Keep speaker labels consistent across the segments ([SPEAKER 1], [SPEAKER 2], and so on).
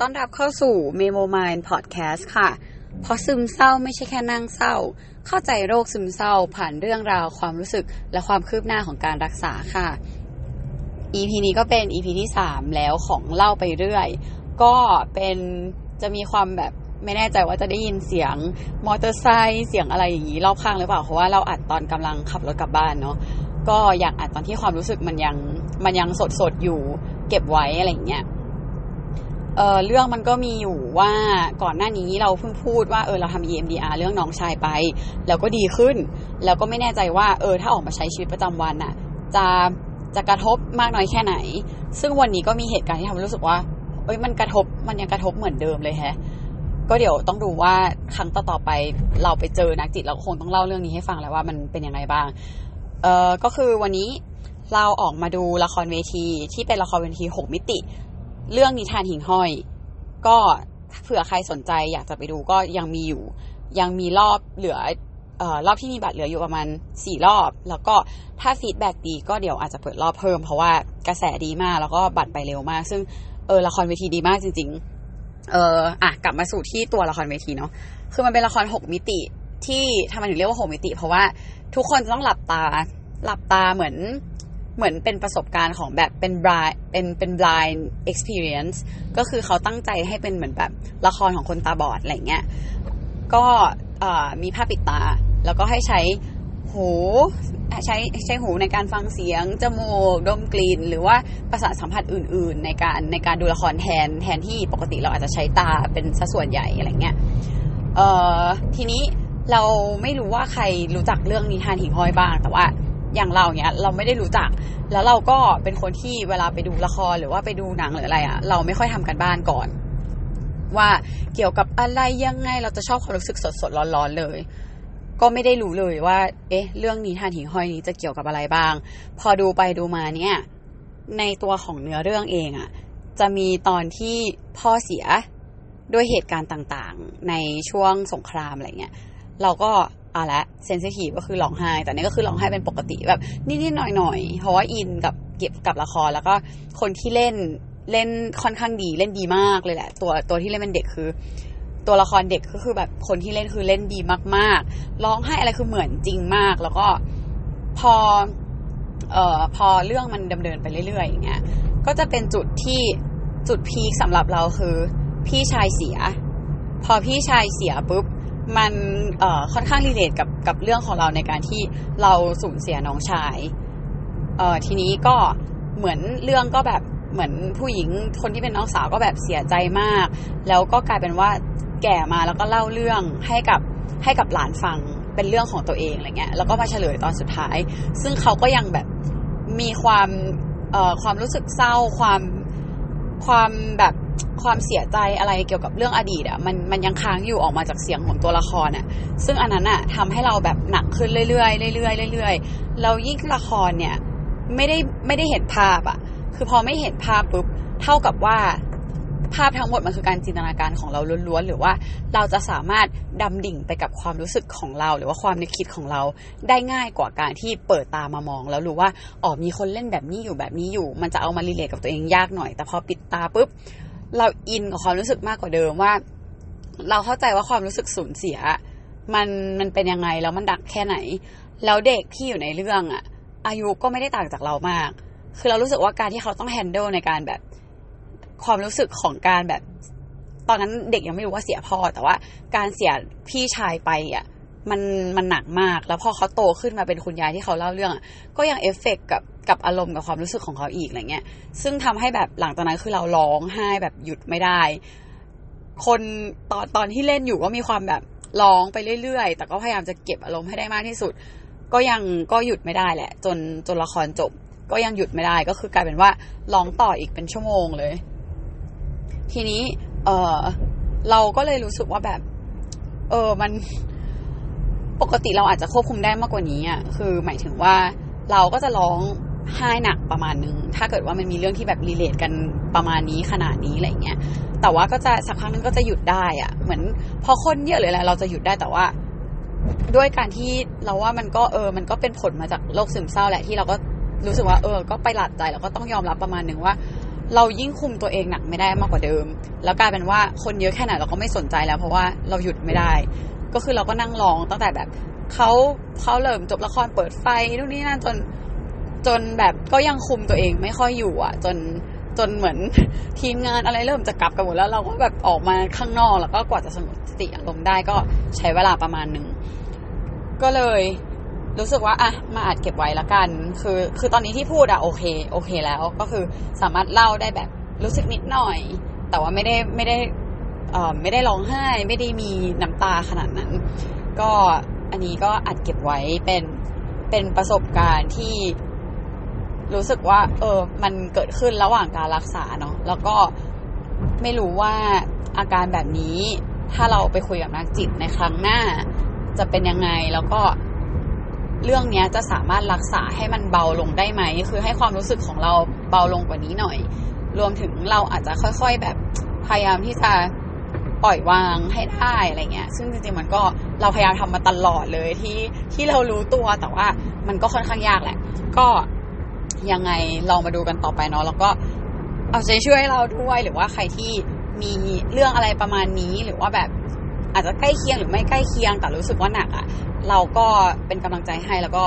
[SPEAKER 1] ต้อนรับเข้าสู่ Memo Mind Podcast ค่ะ เพราะซึมเศร้าไม่ใช่แค่นั่งเศร้า เข้าใจโรคซึมเศร้าผ่านเรื่องราวความรู้สึกและความคืบหน้าของการรักษาค่ะ EP นี้ก็เป็น EP ที่ 3 แล้วของเล่าไปเรื่อย ก็เป็นจะมีความแบบไม่แน่ใจว่าจะได้ยินเสียงมอเตอร์ไซค์เสียงอะไรอย่างนี้รอบข้างหรือเปล่า เพราะว่าเราอัดตอนกำลังขับรถกลับบ้านเนาะก็อยากอัดตอนที่ความรู้สึกมันยังมันยังสดสดอยู่ เก็บไว้อะไรอย่างเงี้ย เออเรื่องมันก็มีอยู่ว่าก่อนหน้านี้เราเพิ่งพูดว่าเออเราทำ EMDR เรื่องน้องชายไป แล้วก็ดีขึ้น แล้วก็ไม่แน่ใจว่า เออถ้าออกมาใช้ชีวิตประจำวันน่ะ จะจะกระทบมากน้อยแค่ไหน ซึ่งวันนี้ก็มีเหตุการณ์ที่ทำให้รู้สึกว่า เอ้ยมันกระทบมันยังกระทบเหมือนเดิมเลยแฮะก็เดี๋ยวต้องดูว่าครั้งต่อๆไปเราไปเจอนักจิตเราคงต้องเล่าเรื่องนี้ให้ฟังแล้วว่ามันเป็นยังไงบ้าง เออก็คือวันนี้เราออกมาดูละครเวทีที่เป็นละครเวทีหกมิติ เรื่องนิทานหิ่งห้อย ก็เผื่อใครสนใจอยากจะไปดูก็ยังมีอยู่ ยังมีรอบเหลือออรอบที่มีบัตรเหลืออยู่ประมาณสี่รอบ แล้วก็ถ้าฟีดแบ็ดีก็เดี๋ยวอาจจะเปิดรอบเพิ่ม เพราะว่ากระแสดีมากแล้วก็บัตรไปเร็วมาก ซึ่งเออละครเวทีดีมากจริง ๆ เอออะกลับมาสู่ที่ตัวละครเวทีเนาะคือมันเป็นละครหกมิติที่ทำไมถึงเรียกว่าหกมิติ เพราะว่าทุกคนจะต้องหลับตาหลับตาเหมือน เหมือนเป็นประสบการณ์ของแบบเป็น blind เป็นเป็น blind experience ก็คือเขาตั้งใจให้เป็นเหมือนแบบละครของคนตาบอดอะไรเงี้ยก็มีผ้าปิดตา แล้วก็ให้ใช้หูใช้ใช้หูในการฟังเสียง จมูกดมกลิ่นหรือว่าประสาทสัมผัสอื่น ๆ ในการในการดูละครแทนแทนที่ปกติเราอาจจะใช้ตาเป็นสัส่วนใหญ่อะไรเงี้ยทีนี้เราไม่รู้ว่าใครรู้จักเรื่องนิทานหิ่งห้อยบ้างแต่ว่า อย่างเราเนี้ยเราไม่ได้รู้จัก แล้วเราก็เป็นคนที่เวลาไปดูละครหรือว่าไปดูหนังหรืออะไรอะเราไม่ค่อยทำกันบ้านก่อน ว่าเกี่ยวกับอะไรยังไงเราจะชอบความรู้สึกสดๆร้อนๆเลย ก็ไม่ได้รู้เลยว่า เอ๊ะ เรื่องนิทานหิ่งห้อยนี้จะเกี่ยวกับอะไรบ้าง พอดูไปดูมาเนี่ย ในตัวของเนื้อเรื่องเองอะ จะมีตอนที่พ่อเสียด้วยเหตุการณ์ต่างๆ ในช่วงสงครามอะไรเงี้ยเราก็ อะละเซนซิทีฟก็คือร้องไห้ แต่นี่ก็คือร้องไห้เป็นปกติแบบนิดๆหน่อยๆเพราะว่าอินกับเก็บกับละครแล้วก็คนที่เล่นเล่นค่อนข้างดีเล่นดีมากเลยแหละ ตัวตัวที่เล่นเป็นเด็กคือ ตัวละครเด็กก็คือแบบคนที่เล่นคือเล่นดีมากๆร้องไห้อะไรคือเหมือนจริงมาก แล้วก็พอเอ่อพอเรื่องมันดำเนินไปเรื่อยๆอย่างเงี้ยก็จะเป็นจุดที่จุดพีคสำหรับเราคือ พี่ชายเสีย พอพี่ชายเสียปุ๊บ มันเอ่อค่อนข้างรีเลทกับกับเรื่องของเราในการที่เราสูญเสียน้องชายเอ่อทีนี้ก็เหมือนเรื่องก็แบบเหมือนผู้หญิงคนที่เป็นน้องสาวก็แบบเสียใจมาก แล้วก็กลายเป็นว่าแก่มาแล้วก็เล่าเรื่องให้กับให้กับหลานฟังเป็นเรื่องของตัวเองอะไรเงี้ยแล้วก็มาเฉลยตอนสุดท้าย ซึ่งเขาก็ยังแบบมีความเอ่อความรู้สึกเศร้าความความแบบ ความเสียใจอะไรเกี่ยวกับเรื่องอดีตอะมันมันยังค้างอยู่ออกมาจากเสียงของตัวละครอะ ซึ่งอันนั้นอะทำให้เราแบบหนักขึ้นเรื่อยๆเรื่อยๆเรื่อยๆแล้วยิ่งละครเนี่ย ไม่ได้ไม่ได้เห็นภาพอะ คือพอไม่เห็นภาพปุ๊บเท่ากับว่าภาพทั้งหมดมันคือการจินตนาการของเราล้วนๆหรือว่าเราจะสามารถดำดิ่งไปกับความรู้สึกของเรา หรือว่าความนึกคิดของเราได้ง่ายกว่าการที่เปิดตามามอง แล้วรู้ว่าอ๋อมีคนเล่นแบบนี้อยู่แบบนี้อยู่ มันจะเอามารีเลทกับตัวเองยากหน่อย แต่พอปิดตาปุ๊บ เราอินกับความรู้สึกมากกว่าเดิมว่า เราเข้าใจว่าความรู้สึกสูญเสีย มันมันเป็นยังไงแล้วมันดักแค่ไหน แล้วเด็กที่อยู่ในเรื่องอะอายุก็ไม่ได้ต่างจากเรามาก คือเรารู้สึกว่าการที่เขาต้องแฮนเดิลในการแบบ ความรู้สึกของการแบบ ตอนนั้นเด็กยังไม่รู้ว่าเสียพ่อแต่ว่า การเสียพี่ชายไปอะ มันมันหนักมาก แล้วพอเขาโตขึ้นมาเป็นคุณยายที่เขาเล่าเรื่องอะก็ยังเอฟเฟกต์กับกับอารมณ์กับความรู้สึกของเขาอีกอะไรเงี้ย ซึ่งทำให้แบบหลังจากนั้นคือเราร้องไห้แบบหยุดไม่ได้ คนตอนตอนที่เล่นอยู่ก็มีความแบบร้องไปเรื่อยๆ แต่ก็พยายามจะเก็บอารมณ์ให้ได้มากที่สุด ก็ยังก็หยุดไม่ได้แหละ จนจนละครจบ ก็ยังหยุดไม่ได้ก็คือกลายเป็นว่าร้องต่ออีกเป็นชั่วโมงเลย ทีนี้ เออเราก็เลยรู้สึกว่าแบบ เออมัน ปกติเราอาจจะควบคุมได้มากกว่านี้อะคือหมายถึงว่าเราก็จะร้องไห้หนักประมาณนึง ถ้าเกิดว่ามันมีเรื่องที่แบบรีเลทกันประมาณนี้ขนาดนี้อะไรเงี้ย แต่ว่าก็จะสักพักนึงก็จะหยุดได้อะเหมือนพอคนเยอะเลยแหละเราจะหยุดได้แต่ว่า ด้วยการที่เราว่ามันก็เออ มันก็เป็นผลมาจากโรคซึมเศร้าแหละที่เราก็รู้สึกว่าเออ ก็ไปหลัดใจแล้วก็ต้องยอมรับประมาณนึงว่า เรายิ่งคุมตัวเองหนักไม่ได้มากกว่าเดิม แล้วกลายเป็นว่าคนเยอะแค่ไหนเราก็ไม่สนใจแล้ว เพราะว่าเราหยุดไม่ได้ ก็คือเราก็นั่งร้องตั้งแต่แบบเขาเขาเริ่มจบละครเปิดไฟนู่นนี่นั่นจนจนแบบก็ยังคุมตัวเองไม่ค่อยอยู่อะ จนจนเหมือนทีมงานอะไรเริ่มจะกลับกันหมดแล้วเราก็แบบออกมาข้างนอกแล้วก็กว่าจะสงบสติอารมณ์ได้ก็ใช้เวลาประมาณหนึ่งก็เลยรู้สึกว่าอะมาอัดเก็บไว้ละกัน คือคือตอนนี้ที่พูดอะโอเค โอเคแล้วก็คือสามารถเล่าได้แบบรู้สึกนิดหน่อย แต่ว่าไม่ได้ไม่ได้ ไม่ได้ร้องไห้ไม่ได้มีน้ำตาขนาดนั้น ก็อันนี้ก็อัดเก็บไว้เป็นเป็นประสบการณ์ที่รู้สึกว่า เออ มันเกิดขึ้นระหว่างการรักษาเนาะแล้วก็ไม่รู้ว่าอาการแบบนี้ถ้าเราไปคุยกับนักจิตในครั้งหน้า จะเป็นยังไงแล้วก็เรื่องนี้จะสามารถรักษาให้มันเบาลงได้ไหม คือให้ความรู้สึกของเราเบาลงกว่านี้หน่อย รวมถึงเราอาจจะค่อย ๆ แบบพยายามที่จะ ปล่อยวางให้ได้อะไรเงี้ย ซึ่งจริงๆมันก็เราพยายามทำมาตลอดเลยที่ที่เรารู้ตัวแต่ว่ามันก็ค่อนข้างยากแหละ ก็ยังไงลองมาดูกันต่อไปเนาะแล้วก็เอาใจช่วยเราด้วยหรือว่าใครที่มีเรื่องอะไรประมาณนี้หรือว่าแบบอาจจะใกล้เคียงหรือไม่ใกล้เคียงแต่รู้สึกว่าหนักอะ่ะ เราก็เป็นกำลังใจให้แล้วก็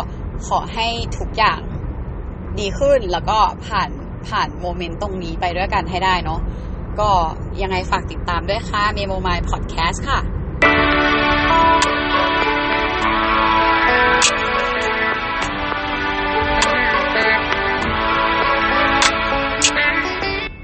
[SPEAKER 1] ขอให้ทุกอย่างดีขึ้นแล้วก็ผ่านผ่านโมเมนต์ตรงนี้ไปด้วยกันให้ได้เนาะ ก็ยังไงฝากติดตามด้วยค่ะ Memo My Podcast ค่ะ